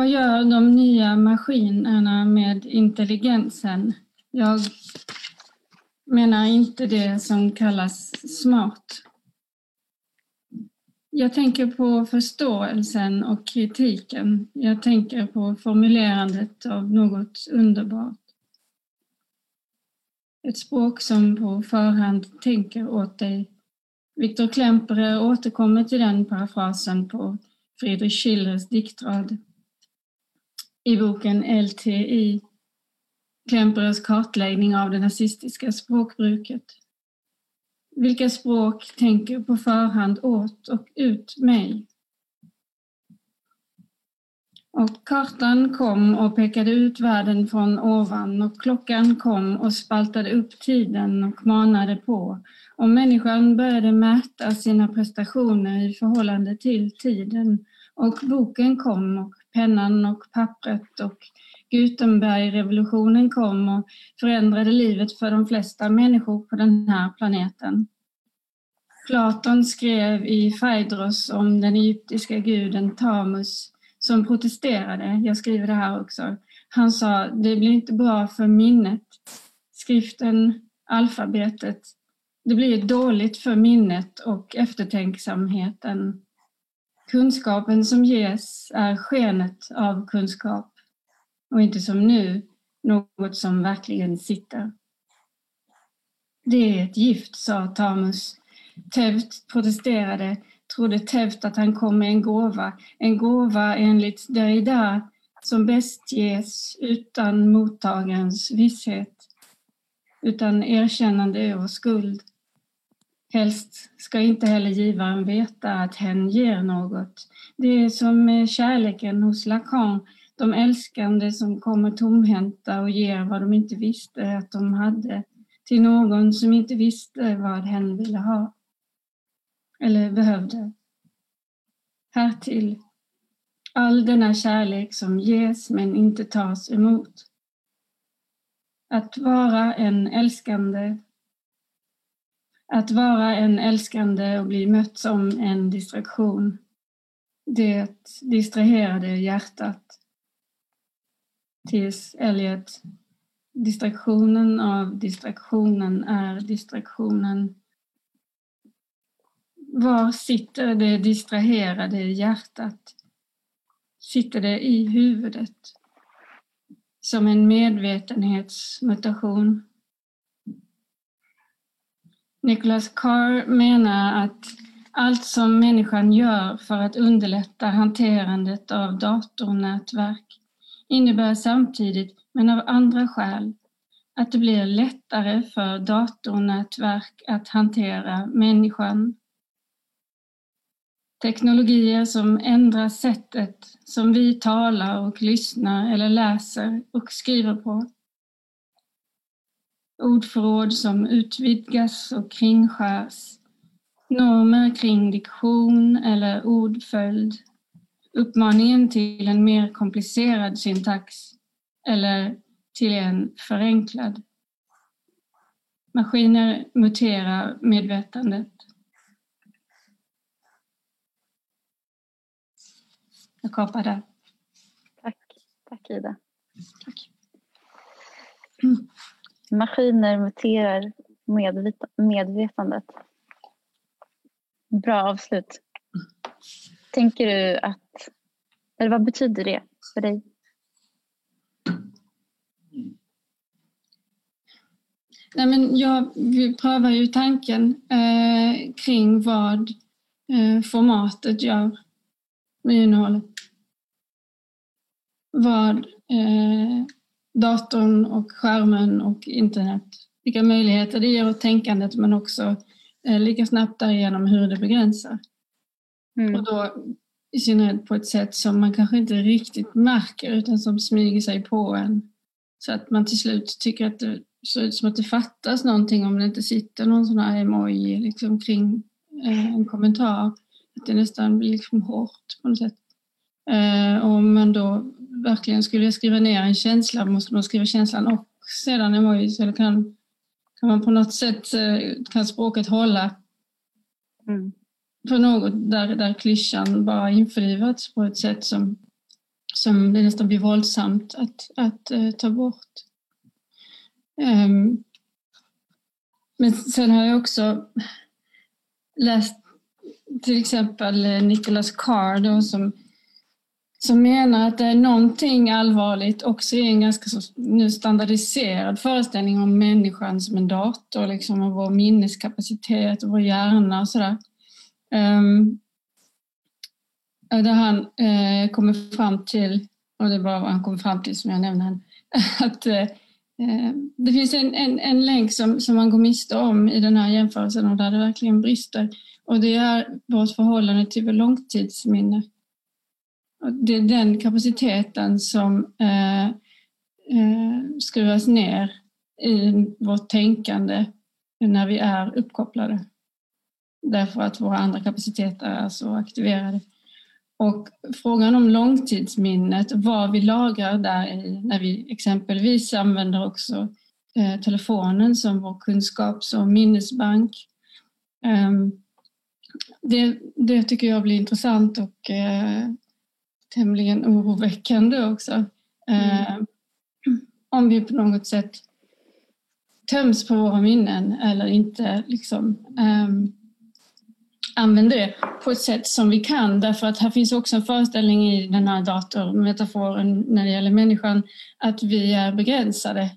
Vad gör de nya maskinerna med intelligensen? Jag menar inte det som kallas smart. Jag tänker på förståelsen och kritiken. Jag tänker på formulerandet av något underbart. Ett språk som på förhand tänker åt dig. Viktor Klemperer återkommer till den parafrasen på Friedrich Schillers diktrad. I boken LTI Klemperers kartläggning av det nazistiska språkbruket. Vilka språk tänker på förhand åt och ut mig? Och kartan kom och pekade ut världen från ovan och klockan kom och spaltade upp tiden och manade på. Och människan började mäta sina prestationer i förhållande till tiden. Och boken kom och pennan och pappret och Gutenbergrevolutionen kom och förändrade livet för de flesta människor på den här planeten. Platon skrev i Phaedros om den egyptiska guden Tamus som protesterade. Jag skriver det här också. Han sa, det blir inte bra för minnet. skriften, alfabetet, det blir dåligt för minnet och eftertänksamheten. Kunskapen som ges är skenet av kunskap och inte som nu något som verkligen sitter. Det är ett gift, sa Tamus. Tevt protesterade, trodde Tevt att han kom med en gåva, en gåva enligt Derrida som bäst ges utan mottagarens visshet, utan erkännande och skuld. Helst ska inte heller givaren veta att hen ger något. Det är som med kärleken hos Lacan, de älskande som kommer tomhänta och ger vad de inte visste att de hade till någon som inte visste vad hen ville ha eller behövde. Härtill all denna kärlek som ges men inte tas emot. Att vara en älskande att vara en älskande och bli mött som en distraktion. Det distraherade hjärtat. T.S. Elliot, Distraktionen av distraktionen är distraktionen. Var sitter det distraherade hjärtat? Sitter det i huvudet? Som en medvetenhetsmutation? Nicholas Carr menar att allt som människan gör för att underlätta hanterandet av datornätverk innebär samtidigt, men av andra skäl, att det blir lättare för datornätverk att hantera människan. Teknologier som ändrar sättet som vi talar och lyssnar eller läser och skriver på ordförråd som utvidgas och kringskärs, normer kring diktion eller ordföljd, uppmaningen till en mer komplicerad syntax eller till en förenklad. Maskiner muterar medvetandet. Jag kapar där. Tack, Tack Ida. Tack. Maskiner muterar medvetandet. Bra avslut. Tänker du att, eller vad betyder det för dig? Nej, men jag, vi prövar ju tanken eh, kring vad eh, formatet gör med innehållet. Vad eh, datorn och skärmen och internet. Vilka möjligheter det ger åt tänkandet men också eh, lika snabbt därigenom hur det begränsar. Mm. Och då i synnerhet på ett sätt som man kanske inte riktigt märker utan som smyger sig på en. Så att man till slut tycker att det ser ut som att det fattas någonting om det inte sitter någon sån här emoji liksom kring eh, en kommentar. Att det nästan blir liksom hårt på något sätt. Eh, om man då verkligen skulle skriva ner en känsla måste man skriva känslan och sedan emojis eller kan, kan man på något sätt, eh, kan språket hålla mm. för något där, där klyschan bara införlivats på ett sätt som, som det nästan blir våldsamt att, att uh, ta bort. Um, men sen har jag också läst till exempel Nicholas Carr då, som som menar att det är någonting allvarligt också i en ganska så nu standardiserad föreställning om människan som en dator, liksom, och vår minneskapacitet och vår hjärna och sådär. Um, där han uh, kommer fram till, och det är bara vad han kommer fram till som jag nämnde, att uh, det finns en, en, en länk som, som man går miste om i den här jämförelsen och där det verkligen brister. Och det är vårt förhållande till långtidsminne. Det är den kapaciteten som eh, eh, skruvas ner i vårt tänkande när vi är uppkopplade. Därför att våra andra kapaciteter är så aktiverade. Och frågan om långtidsminnet, vad vi lagrar där i, när vi exempelvis använder också eh, telefonen som vår kunskaps och minnesbank. Eh, det, det tycker jag blir intressant och eh, tämligen oroväckande också. Mm. Eh, om vi på något sätt töms på våra minnen eller inte liksom, um, använder det på ett sätt som vi kan. Därför att här finns också en föreställning i den här datormetaforen när det gäller människan att vi är begränsade.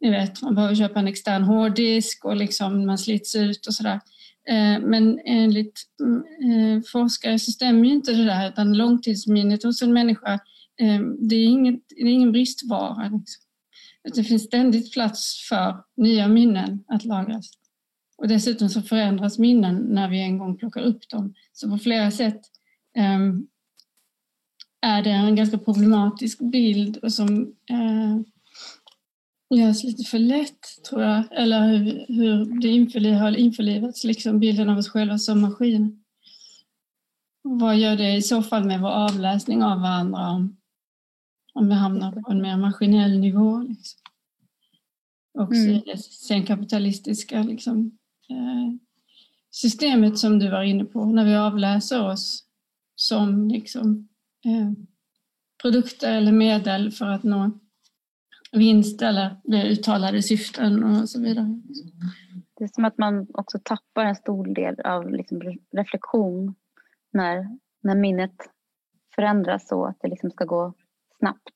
Ni vet, man behöver köpa en extern hårddisk och liksom man slits ut och sådär. Eh, men enligt mm, eh, forskare så stämmer ju inte det där utan långtidsminnet hos en människa eh, det är, inget, det är ingen bristvara. Liksom. Det finns ständigt plats för nya minnen att lagras. Och dessutom så förändras minnen när vi en gång plockar upp dem. Så på flera sätt um, är det en ganska problematisk bild och som uh, görs lite för lätt, tror jag. Eller hur, hur det införliv, har införlivats, liksom bilden av oss själva som maskiner. Vad gör det i så fall med vår avläsning av varandra om, om vi hamnar på en mer maskinell nivå? Liksom? Också mm. i det senkapitalistiska liksom, Eh, systemet som du var inne på, när vi avläser oss som liksom, eh, produkter eller medel för att nå vinst eller uttalade syften och så vidare. Det är som att man också tappar en stor del av liksom reflektion när, när minnet förändras så att det liksom ska gå snabbt.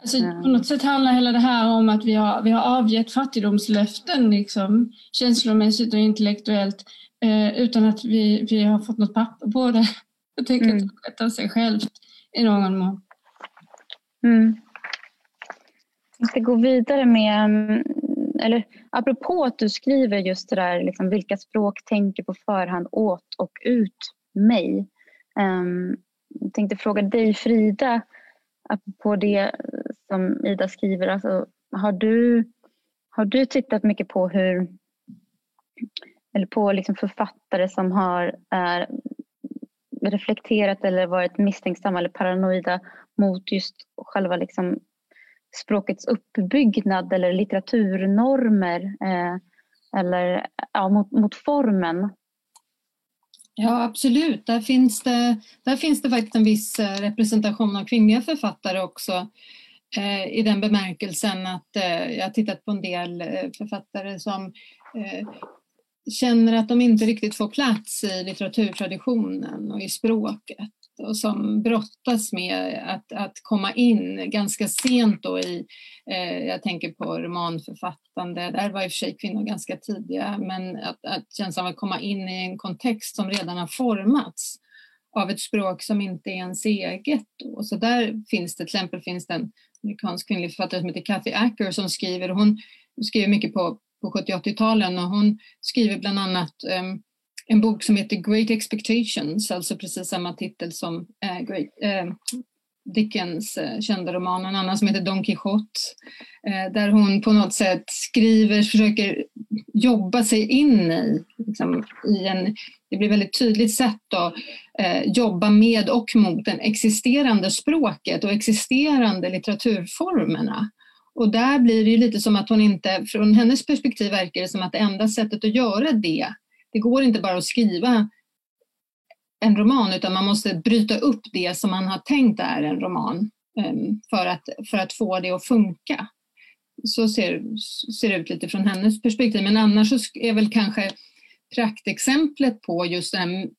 Alltså, på något sätt handlar hela det här om att vi har, vi har avgett fattigdomslöften liksom, känslomässigt och intellektuellt eh, utan att vi, vi har fått något papper på det. Jag tänker mm. att det av sig självt i någon mån. Mm. Jag ska gå vidare med, mm, eller apropå att du skriver just det där, liksom, vilka språk tänker på förhand åt och ut mig. Um, jag tänkte fråga dig Frida, apropå det som Ida skriver, alltså, har, du, har du tittat mycket på hur eller på liksom författare som har är, reflekterat eller varit misstänksamma eller paranoida mot just själva liksom språkets uppbyggnad eller litteraturnormer eh, eller ja, mot, mot formen. Ja, absolut. Där finns, det, där finns det faktiskt en viss eh, representation av kvinnliga författare också eh, i den bemärkelsen att eh, jag har tittat på en del eh, författare som eh, känner att de inte riktigt får plats i litteraturtraditionen och i språket och som brottas med att, att komma in ganska sent då i, eh, jag tänker på romanförfattande, där var i och för sig kvinnor ganska tidiga, men att, att känslan av att komma in i en kontext som redan har formats av ett språk som inte är ens eget. Då. Så där finns det till exempel finns det en amerikansk kvinnlig författare som heter Kathy Acker som skriver, hon skriver mycket på, på 70 80-talen och hon skriver bland annat um, en bok som heter Great Expectations, alltså precis samma titel som äh, Great, äh, Dickens äh, kända roman, en annan som heter Don Quijote, där hon på något sätt skriver, försöker jobba sig in i, liksom, i en, det blir väldigt tydligt sätt att jobba med och mot det existerande språket och existerande litteraturformerna. Och där blir det ju lite som att hon inte, från hennes perspektiv verkar det som att det enda sättet att göra det det går inte bara att skriva en roman utan man måste bryta upp det som man har tänkt är en roman ehm, för att, för att få det att funka. Så ser, ser det ut lite från hennes perspektiv. Men annars så är väl kanske praktexemplet på just den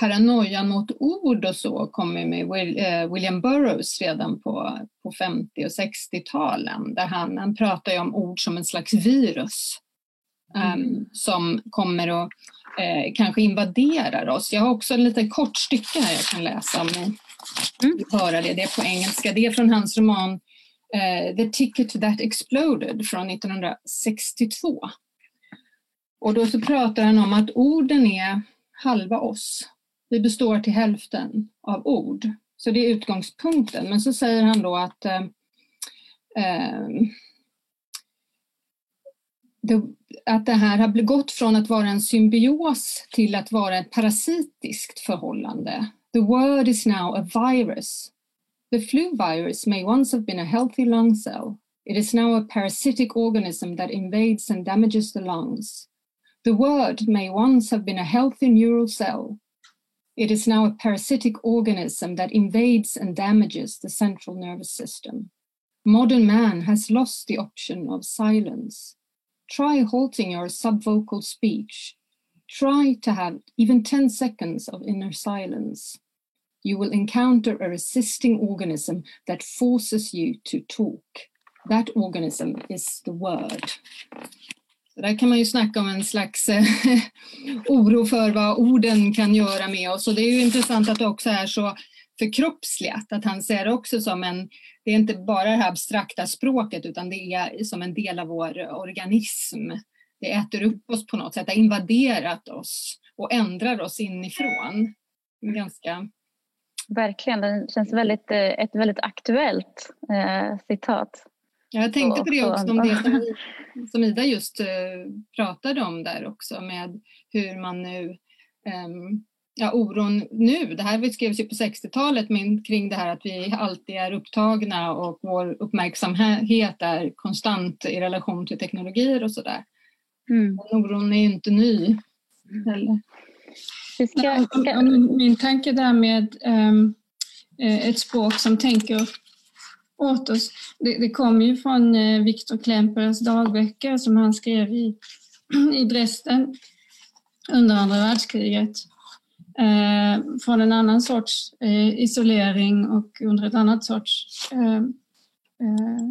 paranoian mot ord och så kommer med eh, William Burroughs redan på, på 50 och 60-talen där han, han pratar om ord som en slags virus um, som kommer att eh, kanske invaderar oss. Jag har också en liten kort stycke här jag kan läsa om ni mm. höra det. Det är på engelska. Det är från hans roman eh, The Ticket That Exploded från 1962. Och då så pratar han om att orden är halva oss. Vi består till hälften av ord. Så det är utgångspunkten. Men så säger han då att eh, eh det, att det här har gått från att vara en symbios till att vara ett parasitiskt förhållande. The word is now a virus. The flu virus may once have been a healthy lung cell. It is now a parasitic organism that invades and damages the lungs. The word may once have been a healthy neural cell. It is now a parasitic organism that invades and damages the central nervous system. Modern man has lost the option of silence. Try halting your subvocal speech. Try to have even 10 seconds of inner silence. You will encounter a resisting organism that forces you to talk. That organism is the word. där kan man ju snacka om en slags eh, oro för vad orden kan göra med oss. Och det är ju intressant att det också är så förkroppsligat, att han ser det också som en, det är inte bara det här abstrakta språket utan det är som en del av vår organism. Det äter upp oss på något sätt, det har invaderat oss och ändrar oss inifrån. Ganska... Verkligen, det känns väldigt, eh, ett väldigt aktuellt eh, citat. Jag tänkte på det också, om det som, som Ida just uh, pratade om där också med hur man nu, um, ja oron nu, det här skrevs ju på 60-talet men kring det här att vi alltid är upptagna och vår uppmärksamhet är konstant i relation till teknologier och sådär. Mm. oron är ju inte ny heller. Ska, ska... Min tanke där med um, ett språk som tänker åt oss. Det, det kom ju från eh, Viktor Klempers dagböcker som han skrev i, i Dresden under andra världskriget. Eh, från en annan sorts eh, isolering och under ett annat sorts eh, eh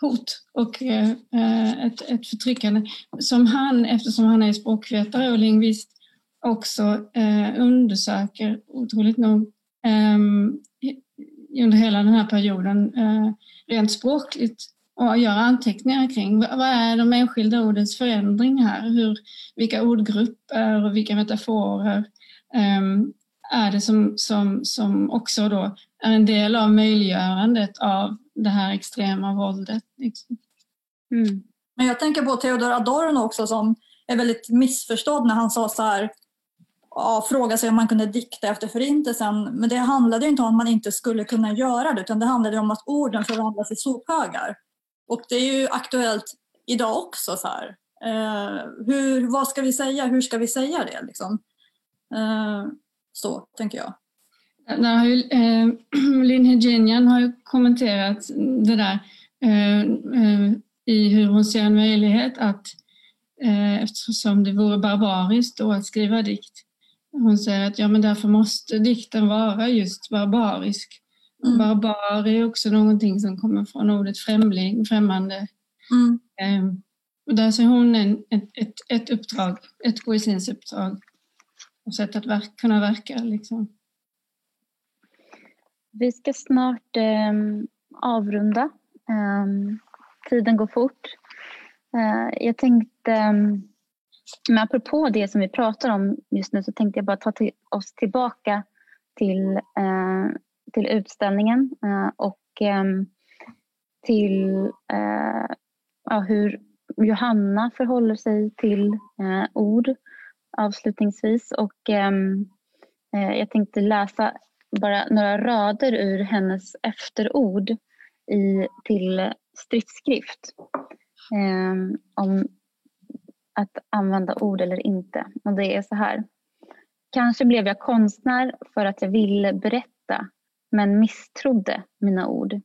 hot och eh, eh, ett, ett förtryckande som han, eftersom han är språkvetare och lingvist, också eh, undersöker otroligt nog ehm, under hela den här perioden eh, rent språkligt och göra anteckningar kring vad är de enskilda ordens förändring här? Hur, vilka ordgrupper och vilka metaforer Ehm, är det som, som, som också då är en del av möjliggörandet av det här extrema våldet? Liksom. Mm. Men jag tänker på Theodor Adorno också som är väldigt missförstådd när han sa så här ja, fråga sig om man kunde dikta efter förintelsen. Men det handlade inte om att man inte skulle kunna göra det utan det handlade om att orden förvandlas i sophögar. Och det är ju aktuellt idag också. Så här. Eh, hur, vad ska vi säga? Hur ska vi säga det? Liksom? Eh, så tänker jag. Där har ju, eh, Linn Hedjinian har ju kommenterat det där eh, eh, i hur hon ser en möjlighet att eh, eftersom det vore barbariskt då att skriva dikt hon säger att ja, men därför måste dikten vara just barbarisk. Mm. Barbar är också någonting som kommer från ordet främling, främmande. Mm. Eh, och där ser hon en, ett, ett, ett uppdrag, ett poesins uppdrag och sätt att verka, kunna verka. Liksom. Vi ska snart eh, avrunda. Eh, tiden går fort. Eh, jag tänkte ehm, men apropå det som vi pratar om just nu så tänkte jag bara ta till oss tillbaka till, eh, till utställningen eh, och eh, till eh, ja, hur Johanna förhåller sig till eh, ord avslutningsvis. Och, ehm, eh, jag tänkte läsa bara några rader ur hennes efterord i, till stridsskrift eh, om att använda ord eller inte. Och det är så här. Kanske blev jag konstnär för att jag ville berätta men misstrodde mina ord.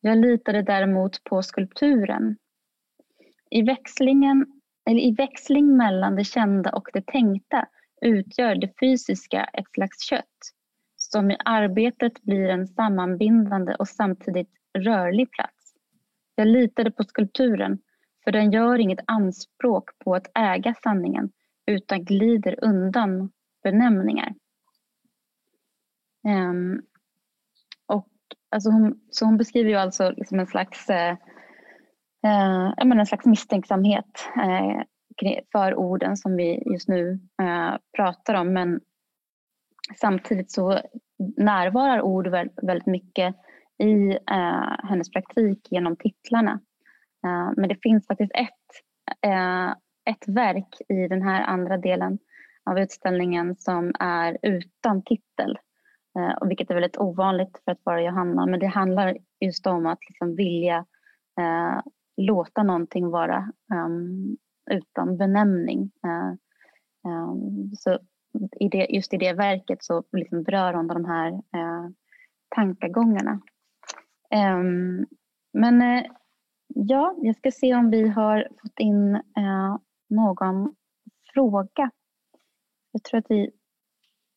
Jag litade däremot på skulpturen. I, växlingen, eller I växling mellan det kända och det tänkta utgör det fysiska ett slags kött som i arbetet blir en sammanbindande och samtidigt rörlig plats. Jag litade på skulpturen för den gör inget anspråk på att äga sanningen utan glider undan benämningar. Um, och, alltså hon, så hon beskriver ju alltså liksom en slags eh, eh, uh, en slags misstänksamhet eh, för orden som vi just nu eh, pratar om. Men samtidigt så närvarar ord väldigt mycket i eh, hennes praktik genom titlarna. Eh, men det finns faktiskt ett, eh, ett verk i den här andra delen av utställningen som är utan titel. Eh, vilket är väldigt ovanligt för att vara Johanna. Men det handlar just om att liksom vilja eh, låta någonting vara um, utan benämning. Uh, um, så i det, just i det verket så liksom berör hon de här uh, tankegångarna. Um, Men uh, ja, jag ska se om vi har fått in någon fråga. Jag tror att vi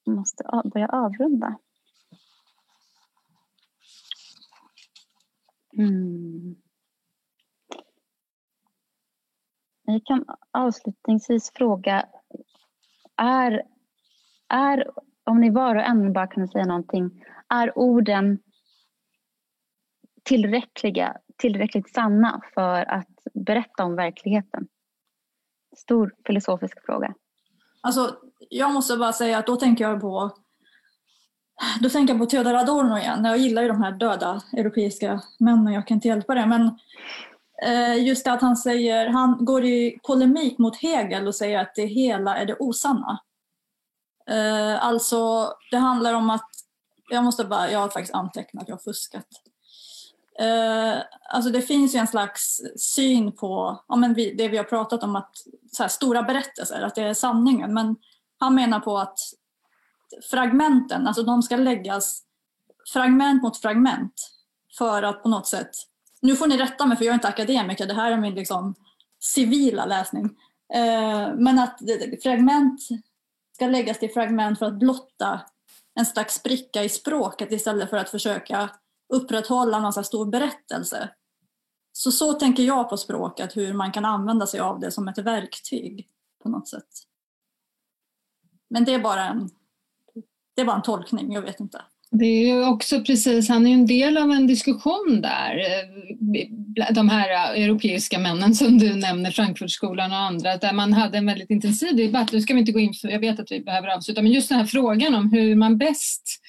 måste börja avrunda. Mm. Jag kan avslutningsvis fråga, är, är, om ni var och en bara kunde säga någonting, är orden tillräckliga, tillräckligt sanna för att berätta om verkligheten? Stor filosofisk fråga. Alltså, jag måste bara säga att då tänker jag på då tänker jag på Theodor Adorno igen. Jag gillar ju de här döda europeiska männen, jag kan inte hjälpa det. Men Eh, just det att han säger, han går i polemik mot Hegel och säger att det hela är det osanna. Eh, alltså, det handlar om att, jag måste bara, jag har faktiskt antecknat, jag har fuskat. Eh, alltså det finns ju en slags syn på ja, men vi, det vi har pratat om, att så här, stora berättelser, att det är sanningen. Men han menar på att fragmenten, alltså de ska läggas fragment mot fragment för att på något sätt, nu får ni rätta mig för jag är inte akademiker, det här är min liksom civila läsning, eh, men att fragment ska läggas till fragment för att blotta en slags spricka i språket istället för att försöka upprätthålla någon stor berättelse. Så så tänker jag på språket, hur man kan använda sig av det som ett verktyg på något sätt. Men det är bara en, det är bara en tolkning, jag vet inte. Det är också precis, han är ju en del av en diskussion där. Eh, de här europeiska männen som du nämner, Frankfurtskolan och andra, där man hade en väldigt intensiv debatt. Nu ska vi inte gå in för, jag vet att vi behöver avsluta, men just den här frågan om hur man bäst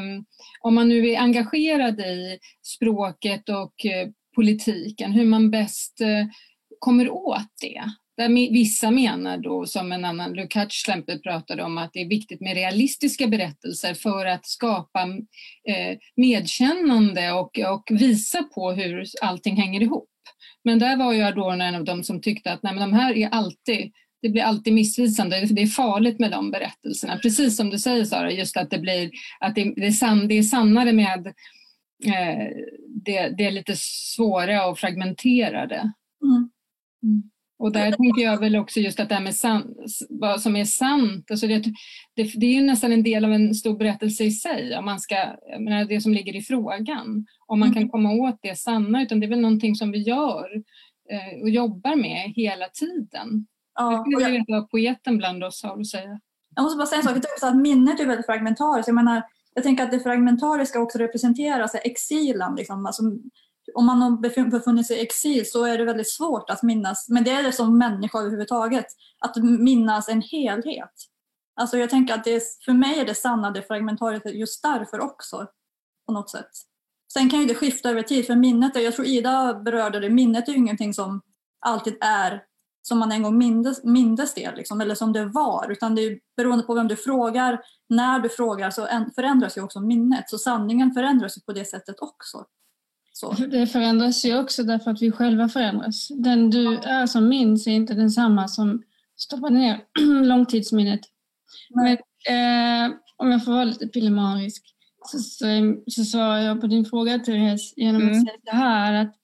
um, om man nu är engagerad i språket och eh, politiken, hur man bäst eh, kommer åt det. Där vissa menar då, som en annan, Lukács exempel pratade om, att det är viktigt med realistiska berättelser för att skapa eh, medkännande och, och visa på hur allting hänger ihop. Men där var ju Adorno en av dem som tyckte att nej, men de här är alltid det blir alltid missvisande. Det är farligt med de berättelserna. Precis som du säger Sara, just att det blir att det, det, är, sann, det är sannare med eh, det, det är lite svåra och fragmenterade. Mm. Mm. Och där tänker jag väl också just att det här med san, vad som är sant, alltså det, det, det, är ju nästan en del av en stor berättelse i sig, om man ska, menar, det som ligger i frågan. Om man mm. kan komma åt det sanna, utan det är väl någonting som vi gör eh, och jobbar med hela tiden. Ja, jag skulle vilja veta poeten bland oss har att säga. Jag måste bara säga en sak, tycker att minnet är väldigt fragmentariskt. Jag, menar, jag tänker att det fragmentariska också representeras av exilen. Liksom. Alltså, om man har befunnit sig i exil så är det väldigt svårt att minnas, men det är det som människa överhuvudtaget, att minnas en helhet. Alltså jag tänker att det för mig är det sanna det fragmentariska just därför också, på något sätt. Sen kan ju det skifta över tid, för minnet, är, jag tror Ida berörde det, minnet är ju ingenting som alltid är som man en gång mindes, mindes det, liksom, eller som det var. Utan det är beroende på vem du frågar, när du frågar så förändras ju också minnet. Så sanningen förändras ju på det sättet också. Så. Det förändras ju också därför att vi själva förändras. Den du är som minns är inte densamma som stoppar ner långtidsminnet. Men, eh, om jag får vara lite pillemarisk så, så, så svarar jag på din fråga Therese genom mm. att säga så här att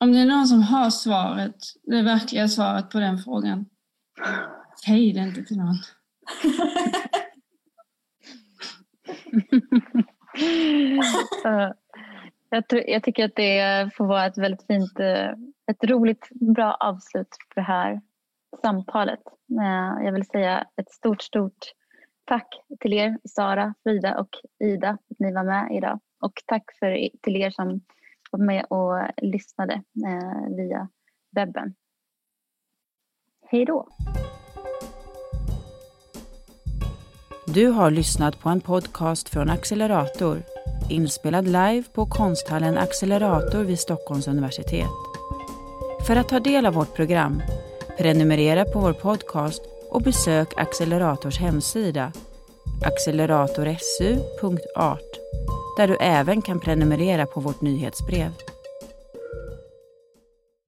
om det är någon som har svaret, det verkliga svaret på den frågan, säg det inte till någon. jag, tror, jag tycker att det får vara ett väldigt fint, eh, ett roligt, bra avslut på det här samtalet. Eh, jag vill säga ett stort, stort tack till er, Sara, Frida och Ida, att ni var med idag. Och tack för, till er som var med och lyssnade eh, via webben. Hej då! Du har lyssnat på en podcast från Accelerator inspelad live på konsthallen Accelerator vid Stockholms universitet. För att ta del av vårt program, prenumerera på vår podcast och besök Accelerators hemsida acceleratorsu.art där du även kan prenumerera på vårt nyhetsbrev.